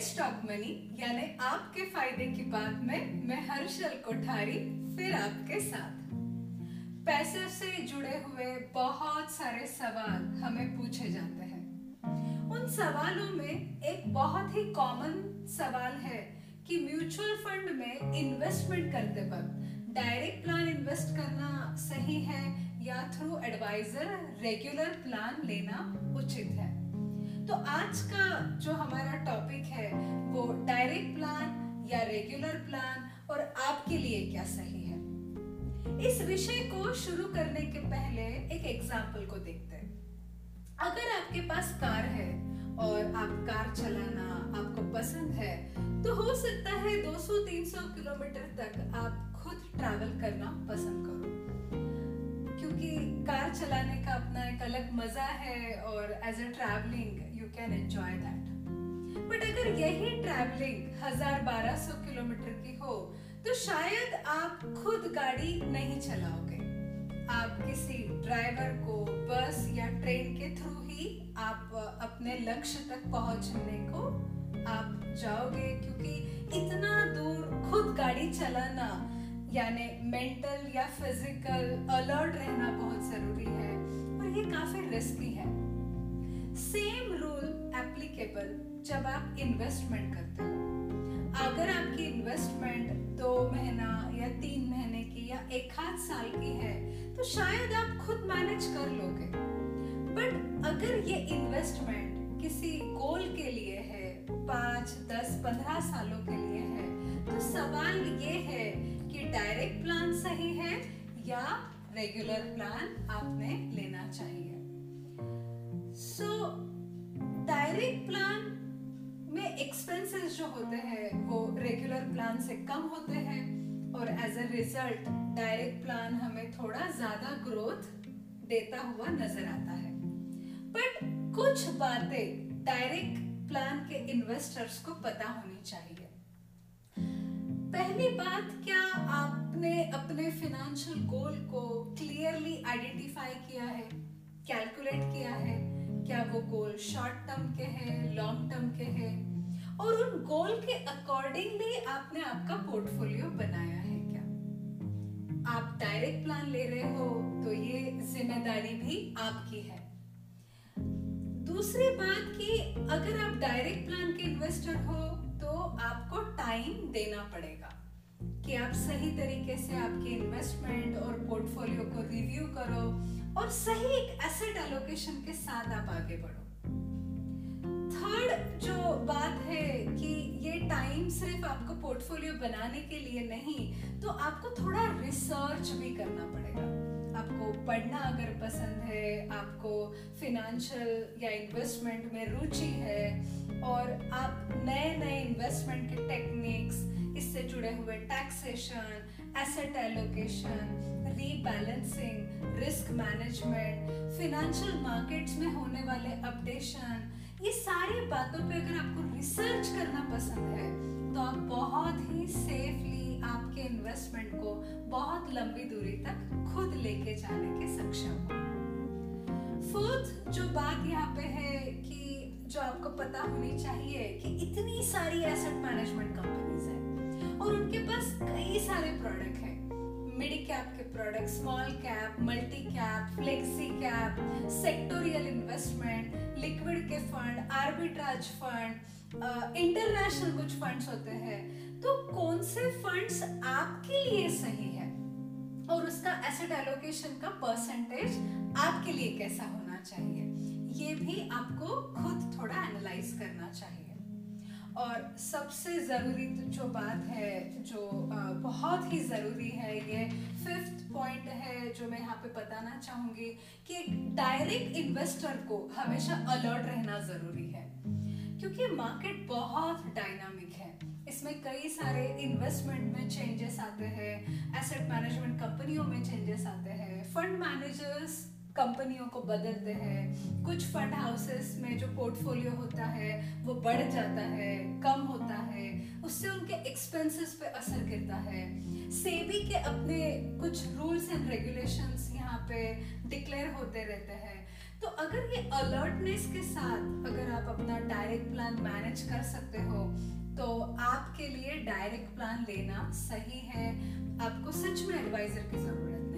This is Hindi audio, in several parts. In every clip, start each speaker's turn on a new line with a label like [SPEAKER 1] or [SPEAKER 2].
[SPEAKER 1] लेट्स टॉक मनी यानी आपके फ़ायदे की बात में मैं हर्षल कोठारी, फिर आपके साथ। पैसे से जुड़े हुए बहुत सारे सवाल हमें पूछे जाते हैं। उन सवालों में एक बहुत ही कॉमन सवाल है कि म्यूचुअल फंड में इन्वेस्टमेंट करते वक्त डायरेक्ट प्लान इन्वेस्ट करना सही है या थ्रू एडवाइजर रेगुलर प्लान लेना उचित है? तो आज का जो हमारा टॉपिक है, वो डायरेक्ट प्लान या रेगुलर प्लान और आपके लिए क्या सही है? इस विषय को शुरू करने के पहले एक एग्ज़ाम्पल को देखते हैं। अगर आपके पास कार है और आप कार चलाना आपको पसंद है तो हो सकता है 200-300 किलोमीटर तक आप खुद ट्रैवल करना पसंद करो। क्योंकि कार चलाने का अपना एक अलग मज़ा है और as a travelling can enjoy that but अगर यही ट्रैवलिंग हज़ार बारह सौ किलोमीटर की हो तो शायद आप खुद गाड़ी नहीं चलाओगे। आप किसी ड्राइवर को बस या ट्रेन के थ्रू ही आप अपने लक्ष्य तक पहुँचने को आप जाओगे, क्योंकि इतना दूर खुद गाड़ी चलाना, यानी मेंटल या फ़िज़िकल अलर्ट रहना बहुत ज़रूरी है, और ये काफ़ी रिस्की है। सेम रूल एप्लीकेबल जब आप इन्वेस्टमेंट करते हो। अगर आपकी इन्वेस्टमेंट दो महीना या तीन महीने की या एक आध साल की है तो शायद आप खुद मैनेज कर लोगे। बट अगर ये इन्वेस्टमेंट किसी गोल के लिए है, पाँच, दस, पंद्रह सालों के लिए है तो सवाल ये है कि डायरेक्ट प्लान सही है या रेगुलर प्लान आपने लेना चाहिए। सो डायरेक्ट प्लान में एक्सपेंसेस जो होते हैं, वो रेगुलर प्लान से कम होते हैं और as a result direct plan हमें थोड़ा ज़्यादा ग्रोथ देता हुआ नज़र आता है। बट कुछ बातें डायरेक्ट प्लान के इन्वेस्टर्स को पता होनी चाहिए। पहली बात, क्या आपने अपने फिनेंशियल गोल को क्लियरली आइडेंटिफाई किया है कैलकुलेट किया है? क्या वो गोल शॉर्ट टर्म के हैं लॉन्ग टर्म के हैं? और उन गोल के अकॉर्डिंगली आपने आपका पोर्टफोलियो बनाया है क्या? आप डायरेक्ट प्लान ले रहे हो तो ये ज़िम्मेदारी भी आपकी है। दूसरी बात कि अगर आप डायरेक्ट प्लान के इन्वेस्टर हो तो आपको टाइम देना पड़ेगा कि आप सही तरीके से आपके इन्वेस्टमेंट और पोर्टफोलियो को रिव्यू करो और सही एक एसेट एलोकेशन के साथ आप आगे बढ़ो। थर्ड जो बात है कि ये टाइम सिर्फ़ आपको पोर्टफोलियो बनाने के लिए नहीं तो आपको थोड़ा रिसर्च भी करना पड़ेगा। आपको पढ़ना अगर पसंद है, आपको फिनेंशियल या इन्वेस्टमेंट में रुचि है, और आप नए नए इन्वेस्टमेंट के टेक्निक्स इससे जुड़े हुए taxation asset allocation rebalancing risk management financial markets में होने वाले अपडेशन ये सारी बातों पे अगर आपको रिसर्च करना पसंद है तो आप बहुत ही सेफली आपके इन्वेस्टमेंट को बहुत लंबी दूरी तक खुद लेके जाने के सक्षम हो। फोर्थ जो बात यहाँ पे है कि जो आपको पता होनी चाहिए कि इतनी सारी एसेट मैनेजमेंट कंपनीज़ है, और उनके पास कई सारे प्रोडक्ट हैं। मिड कैप के product small cap multi cap flexi cap sectoral investment liquid के फंड आर्बिट्राज फंड इंटरनेशनल कुछ फंड्स होते हैं। तो कौन से फंड्स आपके लिए सही है? और उसका एसेट एलोकेशन का परसेंटेज आपके लिए कैसा होना चाहिए? ये भी आपको खुद थोड़ा एनालाइज करना चाहिए। और सबसे ज़रूरी तो जो बात है, जो बहुत ही ज़रूरी है, ये फिफ्थ पॉइंट है जो मैं यहाँ पे बताना चाहूँगी कि डायरेक्ट इन्वेस्टर को हमेशा अलर्ट रहना ज़रूरी है। क्योंकि मार्केट बहुत डायनामिक है। इसमें कई सारे इन्वेस्टमेंट में चेंजेस आते हैं एसेट मैनेजमेंट कंपनियों में चेंजेस आते हैं फंड मैनेजर्स कंपनियों को बदलते हैं। कुछ फंड हाउसेस में जो पोर्टफोलियो होता है, वो बढ़ जाता है, कम होता है। उससे उनके एक्सपेंसेस पे असर गिरता है। सेबी के अपने कुछ रूल्स एंड रेगुलेशंस यहाँ पे डिक्लेयर होते रहते हैं। तो अगर ये अलर्टनेस के साथ अगर आप अपना डायरेक्ट प्लान मैनेज कर सकते हो तो आपके लिए डायरेक्ट प्लान लेना सही है। आपको सच में एडवाइजर की ज़रूरत है।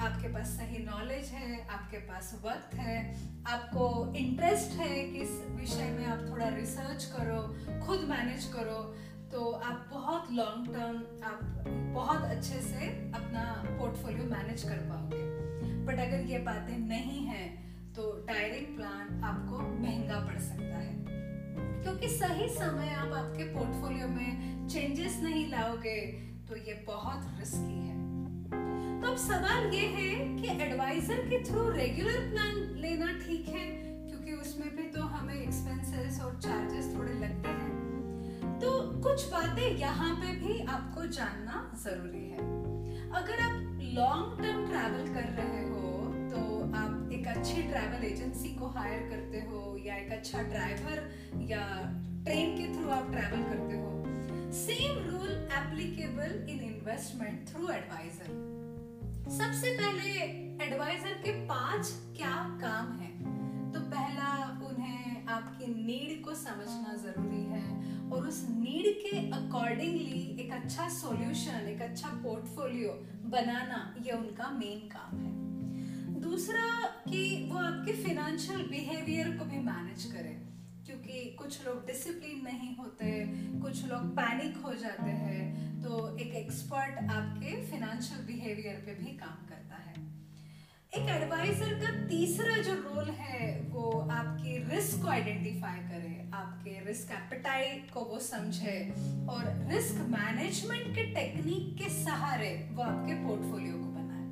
[SPEAKER 1] आपके पास सही नॉलेज है, आपके पास वक्त है, आपको इंटरेस्ट है कि इस विषय में आप थोड़ा रिसर्च करो, खुद मैनेज करो तो आप बहुत लॉन्ग टर्म आप बहुत अच्छे से अपना पोर्टफोलियो मैनेज कर पाओगे। बट अगर ये बातें नहीं है तो डायरेक्ट प्लान आपको महँगा पड़ सकता है। क्योंकि सही समय आप आपके पोर्टफोलियो में चेंजेस नहीं लाओगे तो ये बहुत रिस्की है। तो अब सवाल ये है कि एडवाइजर के थ्रू रेगुलर प्लान लेना ठीक है? क्योंकि उसमें भी तो हमें एक्सपेंसेस और चार्जेस थोड़े लगते हैं। तो कुछ बातें यहाँ पे भी आपको जानना ज़रूरी है। अगर आप लॉन्ग टर्म ट्रैवल कर रहे हो तो आप एक अच्छी ट्रैवल एजेंसी को हायर करते हो, या एक अच्छा ड्राइवर या ट्रेन के थ्रू आप ट्रैवल करते हो same rule applicable in investment through advisor सबसे पहले एडवाइजर के पाँच क्या काम है? तो पहला उन्हें आपकी नीड को समझना ज़रूरी है और उस नीड के अकॉर्डिंगली एक अच्छा सॉल्यूशन एक अच्छा पोर्टफोलियो बनाना ये उनका मेन काम है। दूसरा कि वो आपके फिनेंशियल बिहेवियर को भी मैनेज करें। क्योंकि कुछ लोग डिसिप्लिन नहीं होते, कुछ लोग पैनिक हो जाते हैं तो एक एक्सपर्ट आपके फाइनेंशियल बिहेवियर पे भी काम करता है। एक एडवाइजर का तीसरा जो रोल है, वो आपके रिस्क को आइडेंटिफाई करे, आपके रिस्क एपेटाइट को वो समझे और रिस्क मैनेजमेंट के टेक्निक के सहारे वो आपके पोर्टफोलियो को बनाए।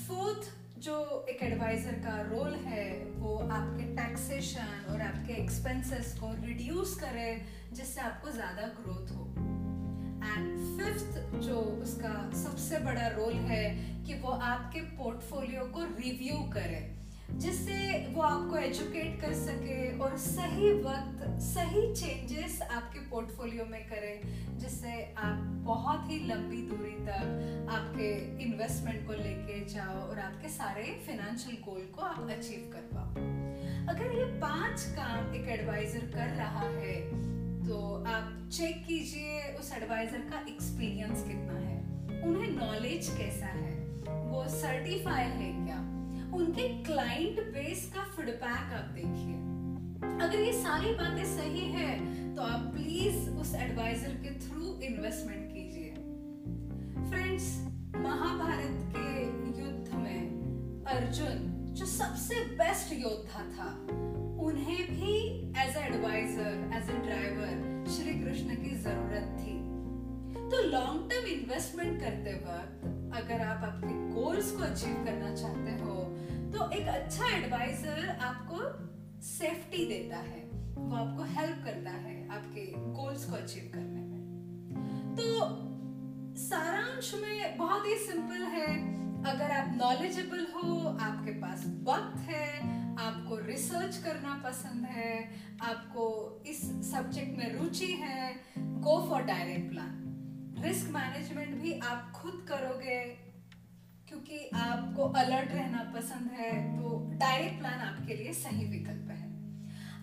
[SPEAKER 1] फोर्थ जो एक एडवाइजर का रोल है, वो आपके टैक्सेशन और आपके एक्सपेंसेस को रिड्यूस करे, जिससे आपको ज़्यादा ग्रोथ हो। एंड फिफ्थ जो उसका सबसे बड़ा रोल है कि वो आपके पोर्टफोलियो को रिव्यू करे। जिससे वो आपको एजुकेट कर सके और सही वक्त, सही चेंजेस आपके पोर्टफोलियो में करे, जिससे आप बहुत ही लंबी दूरी तक आपके इन्वेस्टमेंट को लेके जाओ और आपके सारे फाइनेंशियल गोल को आप अचीव कर पाओ। अगर ये पाँच काम एक एडवाइजर कर रहा है तो आप चेक कीजिए उस एडवाइजर का एक्सपीरियंस कितना है। उन्हें नॉलेज कैसा है? वो सर्टिफाई है क्या? उनके क्लाइंट बेस का फीडबैक आप देखिए। अगर ये सारी बातें सही है तो आप प्लीज़ उस एडवाइजर के थ्रू इन्वेस्टमेंट कीजिए। फ्रेंड्स महाभारत के युद्ध में अर्जुन, जो सबसे बेस्ट योद्धा था, उन्हें भी as advisor as a driver Shri Krishna की ज़रूरत थी। तो लॉन्ग टर्म इन्वेस्टमेंट करते वक्त अगर आप आपके गोल्स को अचीव करना चाहते हो तो एक अच्छा एडवाइजर आपको सेफ्टी देता है। वो आपको हेल्प करता है आपके गोल्स को अचीव करने में। तो सारांश में बहुत ही सिंपल है। अगर आप नॉलेजेबल हो, आपके पास वक्त है, आपको रिसर्च करना पसंद है, आपको इस सब्जेक्ट में रुचि है go for direct plan risk management भी आप खुद करोगे, क्योंकि आपको अलर्ट रहना पसंद है तो डायरेक्ट प्लान आपके लिए सही विकल्प है।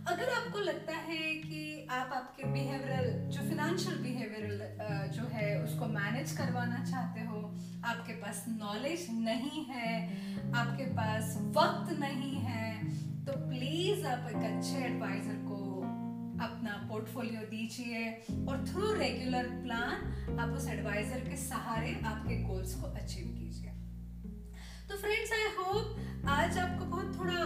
[SPEAKER 1] अगर आपको लगता है कि आप आपके बिहेवियरल जो फिनेंशियल बिहेवियरल जो है, उसको मैनेज करवाना चाहते हो, आपके पास नॉलेज नहीं है, आपके पास वक्त नहीं है तो प्लीज़ आप एक अच्छे एडवाइजर को अपना पोर्टफोलियो दीजिए और थ्रू रेगुलर प्लान आप उस एडवाइजर के सहारे आपके गोल्स को अचीव कीजिए। तो फ्रेंड्स आई होप आज आपको बहुत थोड़ा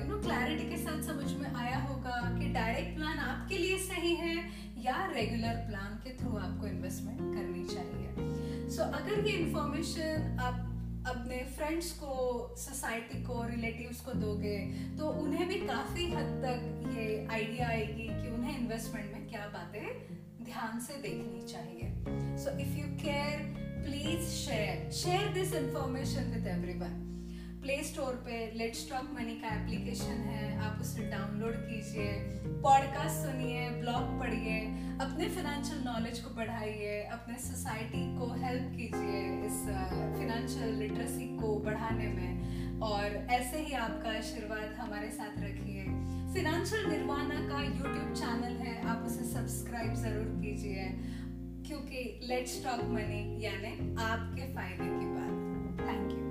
[SPEAKER 1] यू नो क्लैरिटी के साथ समझ में आया होगा कि डायरेक्ट प्लान आपके लिए सही है या रेगुलर प्लान के थ्रू आपको इन्वेस्टमेंट करनी चाहिए। सो so, अगर ये इंफॉर्मेशन आप अपने फ्रेंड्स को सोसाइटी को रिलेटिव्स को दोगे तो उन्हें भी काफ़ी हद तक ये आइडिया आएगी कि उन्हें इन्वेस्टमेंट में क्या बातें ध्यान से देखनी चाहिए। So if you care please share share this information with everyone play store पे लेट स्टॉक मनी का एप्लीकेशन है, आप उसे डाउनलोड कीजिए पॉडकास्ट सुनिए ब्लॉग पढ़िए, अपने फाइनेंशियल नॉलेज को बढ़ाइए, अपने सोसाइटी को हेल्प कीजिए इस फाइनेंशियल लिटरेसी को बढ़ाने में, और ऐसे ही आपका आशीर्वाद हमारे साथ रखिए। फिनेंशियल निर्वाणा का यूट्यूब चैनल है, आप उसे सब्सक्राइब ज़रूर कीजिए, क्योंकि लेट्स टॉक मनी यानी आपके फ़ायदे की बात।